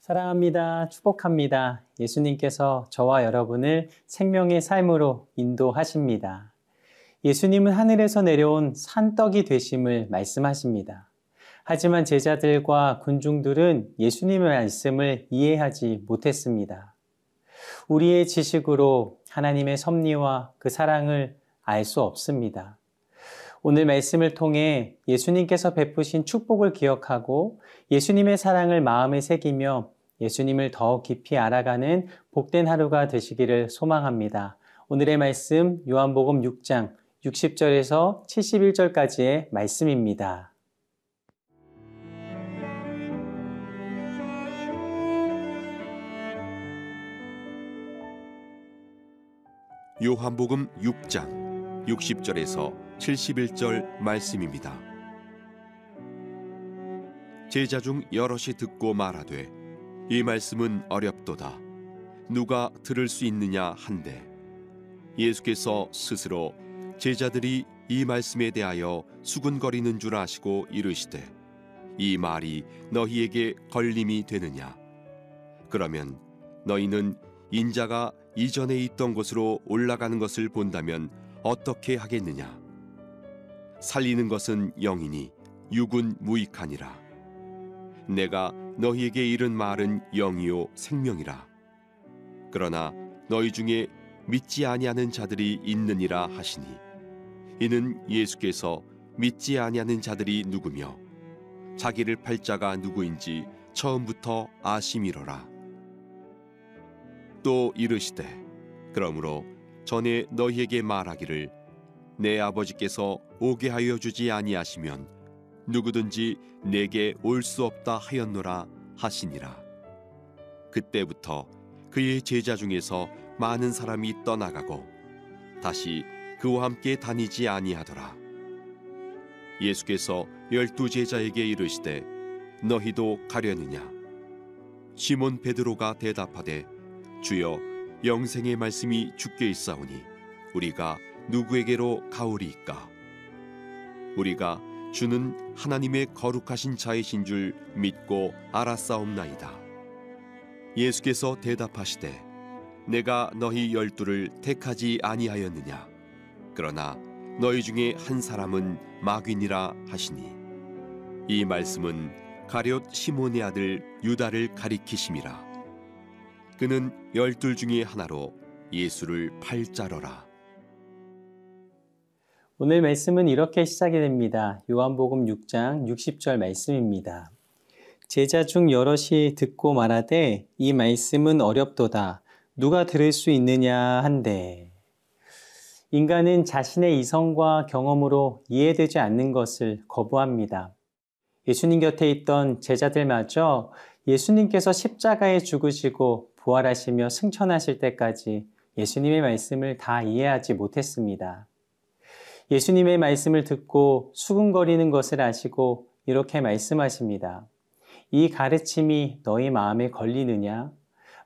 사랑합니다. 축복합니다. 예수님께서 저와 여러분을 생명의 삶으로 인도하십니다. 예수님은 하늘에서 내려온 산떡이 되심을 말씀하십니다. 하지만 제자들과 군중들은 예수님의 말씀을 이해하지 못했습니다. 우리의 지식으로 하나님의 섭리와 그 사랑을 알 수 없습니다. 오늘 말씀을 통해 예수님께서 베푸신 축복을 기억하고 예수님의 사랑을 마음에 새기며 예수님을 더 깊이 알아가는 복된 하루가 되시기를 소망합니다. 오늘의 말씀 요한복음 6장 60절에서 71절까지의 말씀입니다. 요한복음 6장 60절에서 71절 말씀입니다. 제자 중 여럿이 듣고 말하되 이 말씀은 어렵도다. 누가 들을 수 있느냐 한데 예수께서 스스로 제자들이 이 말씀에 대하여 수군거리는 줄 아시고 이르시되 이 말이 너희에게 걸림이 되느냐 그러면 너희는 인자가 이전에 있던 곳으로 올라가는 것을 본다면 어떻게 하겠느냐 살리는 것은 영이니 육은 무익하니라. 내가 너희에게 이른 말은 영이요 생명이라. 그러나 너희 중에 믿지 아니하는 자들이 있느니라 하시니 이는 예수께서 믿지 아니하는 자들이 누구며 자기를 팔 자가 누구인지 처음부터 아심이로라. 또 이르시되 그러므로 전에 너희에게 말하기를 내 아버지께서 오게 하여 주지 아니하시면 누구든지 내게 올 수 없다 하였노라 하시니라. 그때부터 그의 제자 중에서 많은 사람이 떠나가고 다시 그와 함께 다니지 아니하더라. 예수께서 열두 제자에게 이르시되 너희도 가려느냐? 시몬 베드로가 대답하되 주여 영생의 말씀이 주께 있사오니 우리가 누구에게로 가오리이까 우리가 주는 하나님의 거룩하신 자이신 줄 믿고 알았사옵나이다. 예수께서 대답하시되 내가 너희 열두를 택하지 아니하였느냐? 그러나 너희 중에 한 사람은 마귀니라 하시니 이 말씀은 가룟 시몬의 아들 유다를 가리키심이라. 그는 열둘 중에 하나로 예수를 팔자러라. 오늘 말씀은 이렇게 시작이 됩니다. 요한복음 6장 60절 말씀입니다. 제자 중 여럿이 듣고 말하되 이 말씀은 어렵도다. 누가 들을 수 있느냐 한데. 인간은 자신의 이성과 경험으로 이해되지 않는 것을 거부합니다. 예수님 곁에 있던 제자들마저 예수님께서 십자가에 죽으시고 부활하시며 승천하실 때까지 예수님의 말씀을 다 이해하지 못했습니다. 예수님의 말씀을 듣고 수근거리는 것을 아시고 이렇게 말씀하십니다. 이 가르침이 너희 마음에 걸리느냐?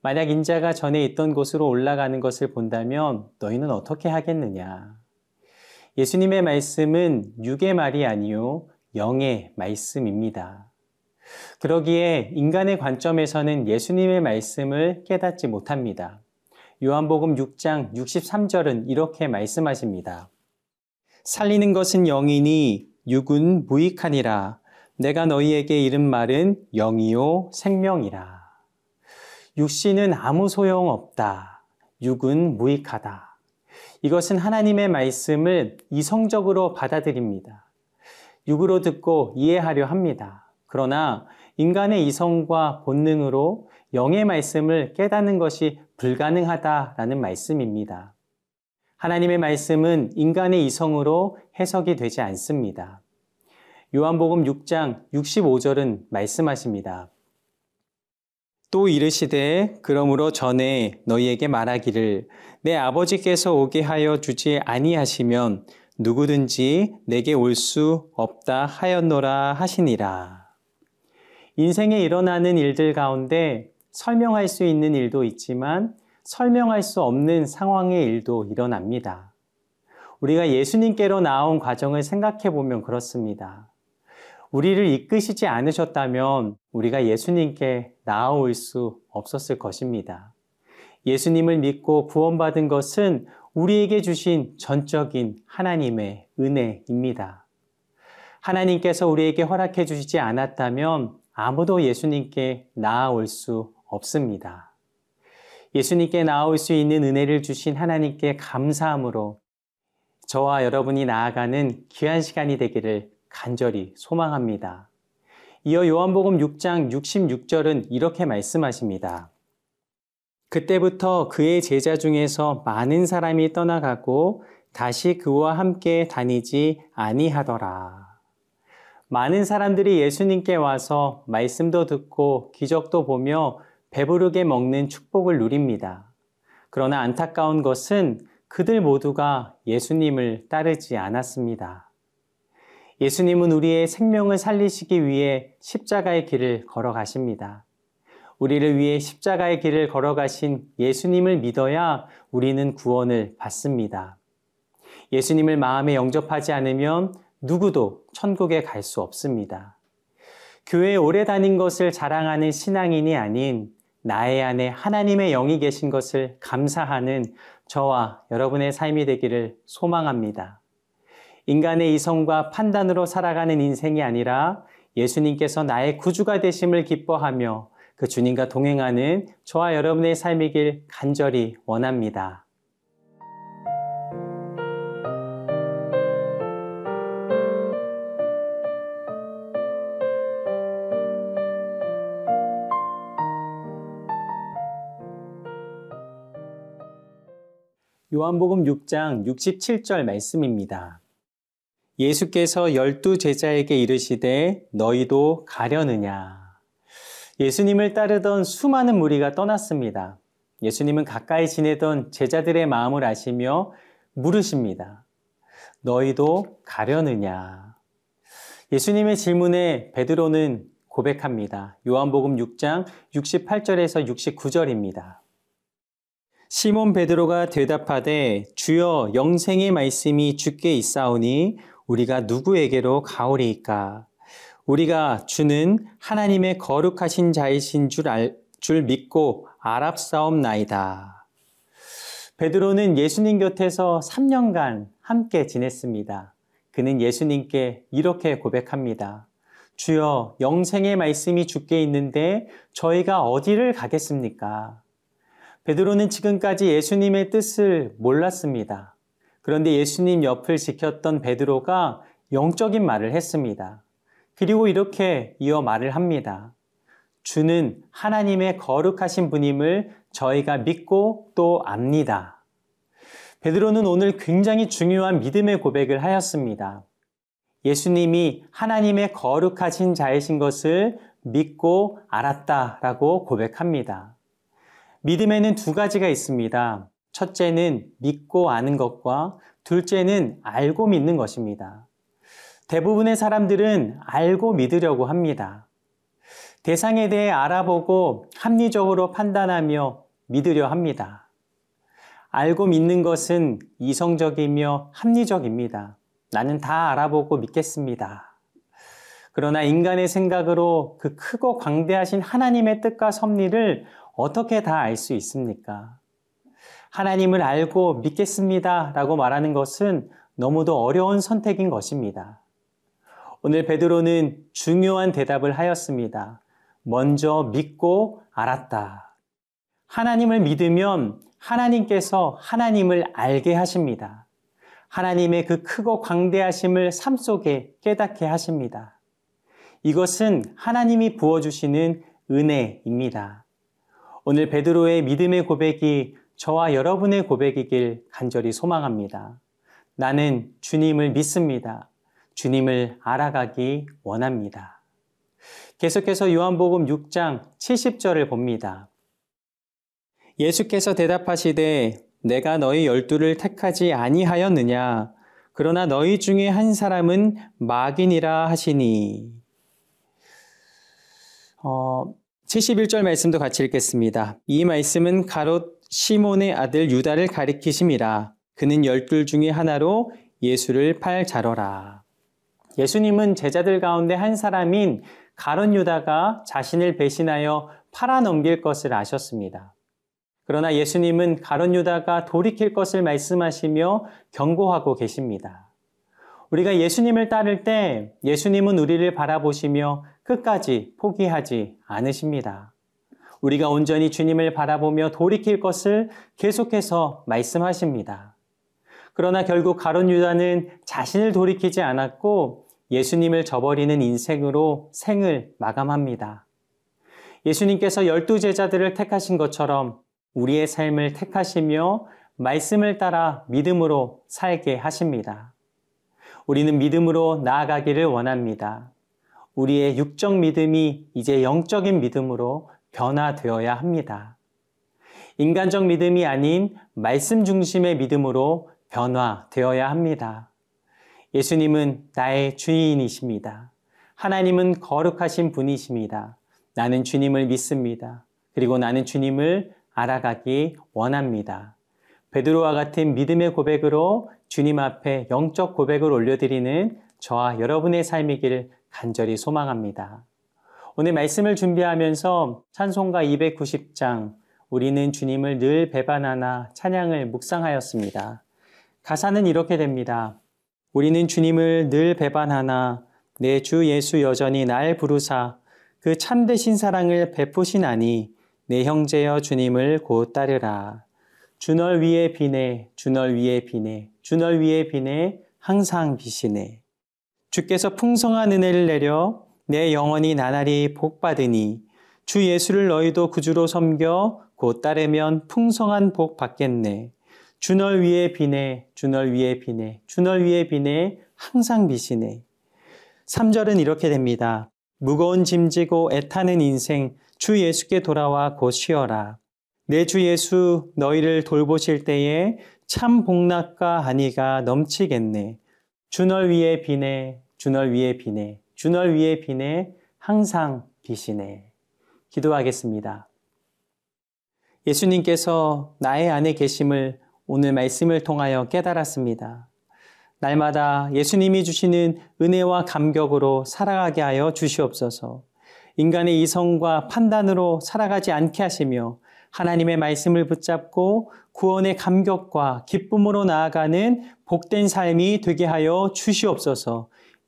만약 인자가 전에 있던 곳으로 올라가는 것을 본다면 너희는 어떻게 하겠느냐? 예수님의 말씀은 육의 말이 아니요 영의 말씀입니다. 그러기에 인간의 관점에서는 예수님의 말씀을 깨닫지 못합니다. 요한복음 6장 63절은 이렇게 말씀하십니다. 살리는 것은 영이니 육은 무익하니라. 내가 너희에게 이른 말은 영이요 생명이라. 육신은 아무 소용 없다. 육은 무익하다. 이것은 하나님의 말씀을 이성적으로 받아들입니다. 육으로 듣고 이해하려 합니다. 그러나 인간의 이성과 본능으로 영의 말씀을 깨닫는 것이 불가능하다라는 말씀입니다. 하나님의 말씀은 인간의 이성으로 해석이 되지 않습니다. 요한복음 6장 65절은 말씀하십니다. 또 이르시되 그러므로 전에 너희에게 말하기를 내 아버지께서 오게 하여 주지 아니하시면 누구든지 내게 올 수 없다 하였노라 하시니라. 인생에 일어나는 일들 가운데 설명할 수 있는 일도 있지만 설명할 수 없는 상황의 일도 일어납니다. 우리가 예수님께로 나온 과정을 생각해 보면 그렇습니다. 우리를 이끄시지 않으셨다면 우리가 예수님께 나아올 수 없었을 것입니다. 예수님을 믿고 구원받은 것은 우리에게 주신 전적인 하나님의 은혜입니다. 하나님께서 우리에게 허락해 주시지 않았다면 아무도 예수님께 나아올 수 없습니다. 예수님께 나아올 수 있는 은혜를 주신 하나님께 감사함으로 저와 여러분이 나아가는 귀한 시간이 되기를 간절히 소망합니다. 이어 요한복음 6장 66절은 이렇게 말씀하십니다. 그때부터 그의 제자 중에서 많은 사람이 떠나가고 다시 그와 함께 다니지 아니하더라. 많은 사람들이 예수님께 와서 말씀도 듣고 기적도 보며 배부르게 먹는 축복을 누립니다. 그러나 안타까운 것은 그들 모두가 예수님을 따르지 않았습니다. 예수님은 우리의 생명을 살리시기 위해 십자가의 길을 걸어가십니다. 우리를 위해 십자가의 길을 걸어가신 예수님을 믿어야 우리는 구원을 받습니다. 예수님을 마음에 영접하지 않으면 누구도 천국에 갈 수 없습니다. 교회에 오래 다닌 것을 자랑하는 신앙인이 아닌 나의 안에 하나님의 영이 계신 것을 감사하는 저와 여러분의 삶이 되기를 소망합니다. 인간의 이성과 판단으로 살아가는 인생이 아니라 예수님께서 나의 구주가 되심을 기뻐하며 그 주님과 동행하는 저와 여러분의 삶이길 간절히 원합니다. 요한복음 6장 67절 말씀입니다. 예수께서 열두 제자에게 이르시되 너희도 가려느냐. 예수님을 따르던 수많은 무리가 떠났습니다. 예수님은 가까이 지내던 제자들의 마음을 아시며 물으십니다. 너희도 가려느냐. 예수님의 질문에 베드로는 고백합니다. 요한복음 6장 68절에서 69절입니다. 시몬 베드로가 대답하되 주여 영생의 말씀이 주께 있사오니 우리가 누구에게로 가오리이까? 우리가 주는 하나님의 거룩하신 자이신 줄, 알, 줄 믿고 아랍사옵나이다. 베드로는 예수님 곁에서 3년간 함께 지냈습니다. 그는 예수님께 이렇게 고백합니다. 주여 영생의 말씀이 주께 있는데 저희가 어디를 가겠습니까? 베드로는 지금까지 예수님의 뜻을 몰랐습니다. 그런데 예수님 옆을 지켰던 베드로가 영적인 말을 했습니다. 그리고 이렇게 이어 말을 합니다. 주는 하나님의 거룩하신 분임을 저희가 믿고 또 압니다. 베드로는 오늘 굉장히 중요한 믿음의 고백을 하였습니다. 예수님이 하나님의 거룩하신 자이신 것을 믿고 알았다라고 고백합니다. 믿음에는 두 가지가 있습니다. 첫째는 믿고 아는 것과 둘째는 알고 믿는 것입니다. 대부분의 사람들은 알고 믿으려고 합니다. 대상에 대해 알아보고 합리적으로 판단하며 믿으려 합니다. 알고 믿는 것은 이성적이며 합리적입니다. 나는 다 알아보고 믿겠습니다. 그러나 인간의 생각으로 그 크고 광대하신 하나님의 뜻과 섭리를 어떻게 다 알 수 있습니까? 하나님을 알고 믿겠습니다. 라고 말하는 것은 너무도 어려운 선택인 것입니다. 오늘 베드로는 중요한 대답을 하였습니다. 먼저 믿고 알았다. 하나님을 믿으면 하나님께서 하나님을 알게 하십니다. 하나님의 그 크고 광대하심을 삶 속에 깨닫게 하십니다. 이것은 하나님이 부어주시는 은혜입니다. 오늘 베드로의 믿음의 고백이 저와 여러분의 고백이길 간절히 소망합니다. 나는 주님을 믿습니다. 주님을 알아가기 원합니다. 계속해서 요한복음 6장 70절을 봅니다. 예수께서 대답하시되 내가 너희 열두를 택하지 아니하였느냐 그러나 너희 중에 한 사람은 마귀니라 하시니 어, 71절 말씀도 같이 읽겠습니다. 이 말씀은 가롯 시몬의 아들 유다를 가리키심이라. 그는 열둘 중에 하나로 예수를 팔 자러라. 예수님은 제자들 가운데 한 사람인 가론 유다가 자신을 배신하여 팔아넘길 것을 아셨습니다. 그러나 예수님은 가론 유다가 돌이킬 것을 말씀하시며 경고하고 계십니다. 우리가 예수님을 따를 때 예수님은 우리를 바라보시며 끝까지 포기하지 않으십니다. 우리가 온전히 주님을 바라보며 돌이킬 것을 계속해서 말씀하십니다. 그러나 결국 가론 유다는 자신을 돌이키지 않았고 예수님을 저버리는 인생으로 생을 마감합니다. 예수님께서 열두 제자들을 택하신 것처럼 우리의 삶을 택하시며 말씀을 따라 믿음으로 살게 하십니다. 우리는 믿음으로 나아가기를 원합니다. 우리의 육적 믿음이 이제 영적인 믿음으로 변화되어야 합니다. 인간적 믿음이 아닌 말씀 중심의 믿음으로 변화되어야 합니다. 예수님은 나의 주인이십니다. 하나님은 거룩하신 분이십니다. 나는 주님을 믿습니다. 그리고 나는 주님을 알아가기 원합니다. 베드로와 같은 믿음의 고백으로 주님 앞에 영적 고백을 올려드리는 저와 여러분의 삶이길 간절히 소망합니다. 오늘 말씀을 준비하면서 찬송가 290장 우리는 주님을 늘 배반하나 찬양을 묵상하였습니다. 가사는 이렇게 됩니다. 우리는 주님을 늘 배반하나 내 주 예수 여전히 날 부르사 그 참되신 사랑을 베푸시나니 내 형제여 주님을 곧 따르라. 주널 위에 비네, 주널 위에 비네, 주널 위에 비네, 항상 비시네. 주께서 풍성한 은혜를 내려 내 영혼이 나날이 복받으니 주 예수를 너희도 구주로 섬겨 곧 따르면 풍성한 복 받겠네. 주 널 위에 비네, 주 널 위에 비네, 주 널 위에 비네, 항상 비시네. 3절은 이렇게 됩니다. 무거운 짐 지고 애타는 인생, 주 예수께 돌아와 곧 쉬어라. 내 주 예수 너희를 돌보실 때에 참 복락과 한이가 넘치겠네. 주 널 위에 비네, 주널 위에 비네, 주널 위에 비네, 항상 비시네. 기도하겠습니다. 예수님께서 나의 안에 계심을 오늘 말씀을 통하여 깨달았습니다. 날마다 예수님이 주시는 은혜와 감격으로 살아가게 하여 주시옵소서. 인간의 이성과 판단으로 살아가지 않게 하시며 하나님의 말씀을 붙잡고 구원의 감격과 기쁨으로 나아가는 복된 삶이 되게 하여 주시옵소서.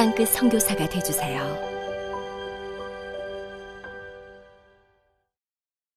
땅끝 성교사가 되주세요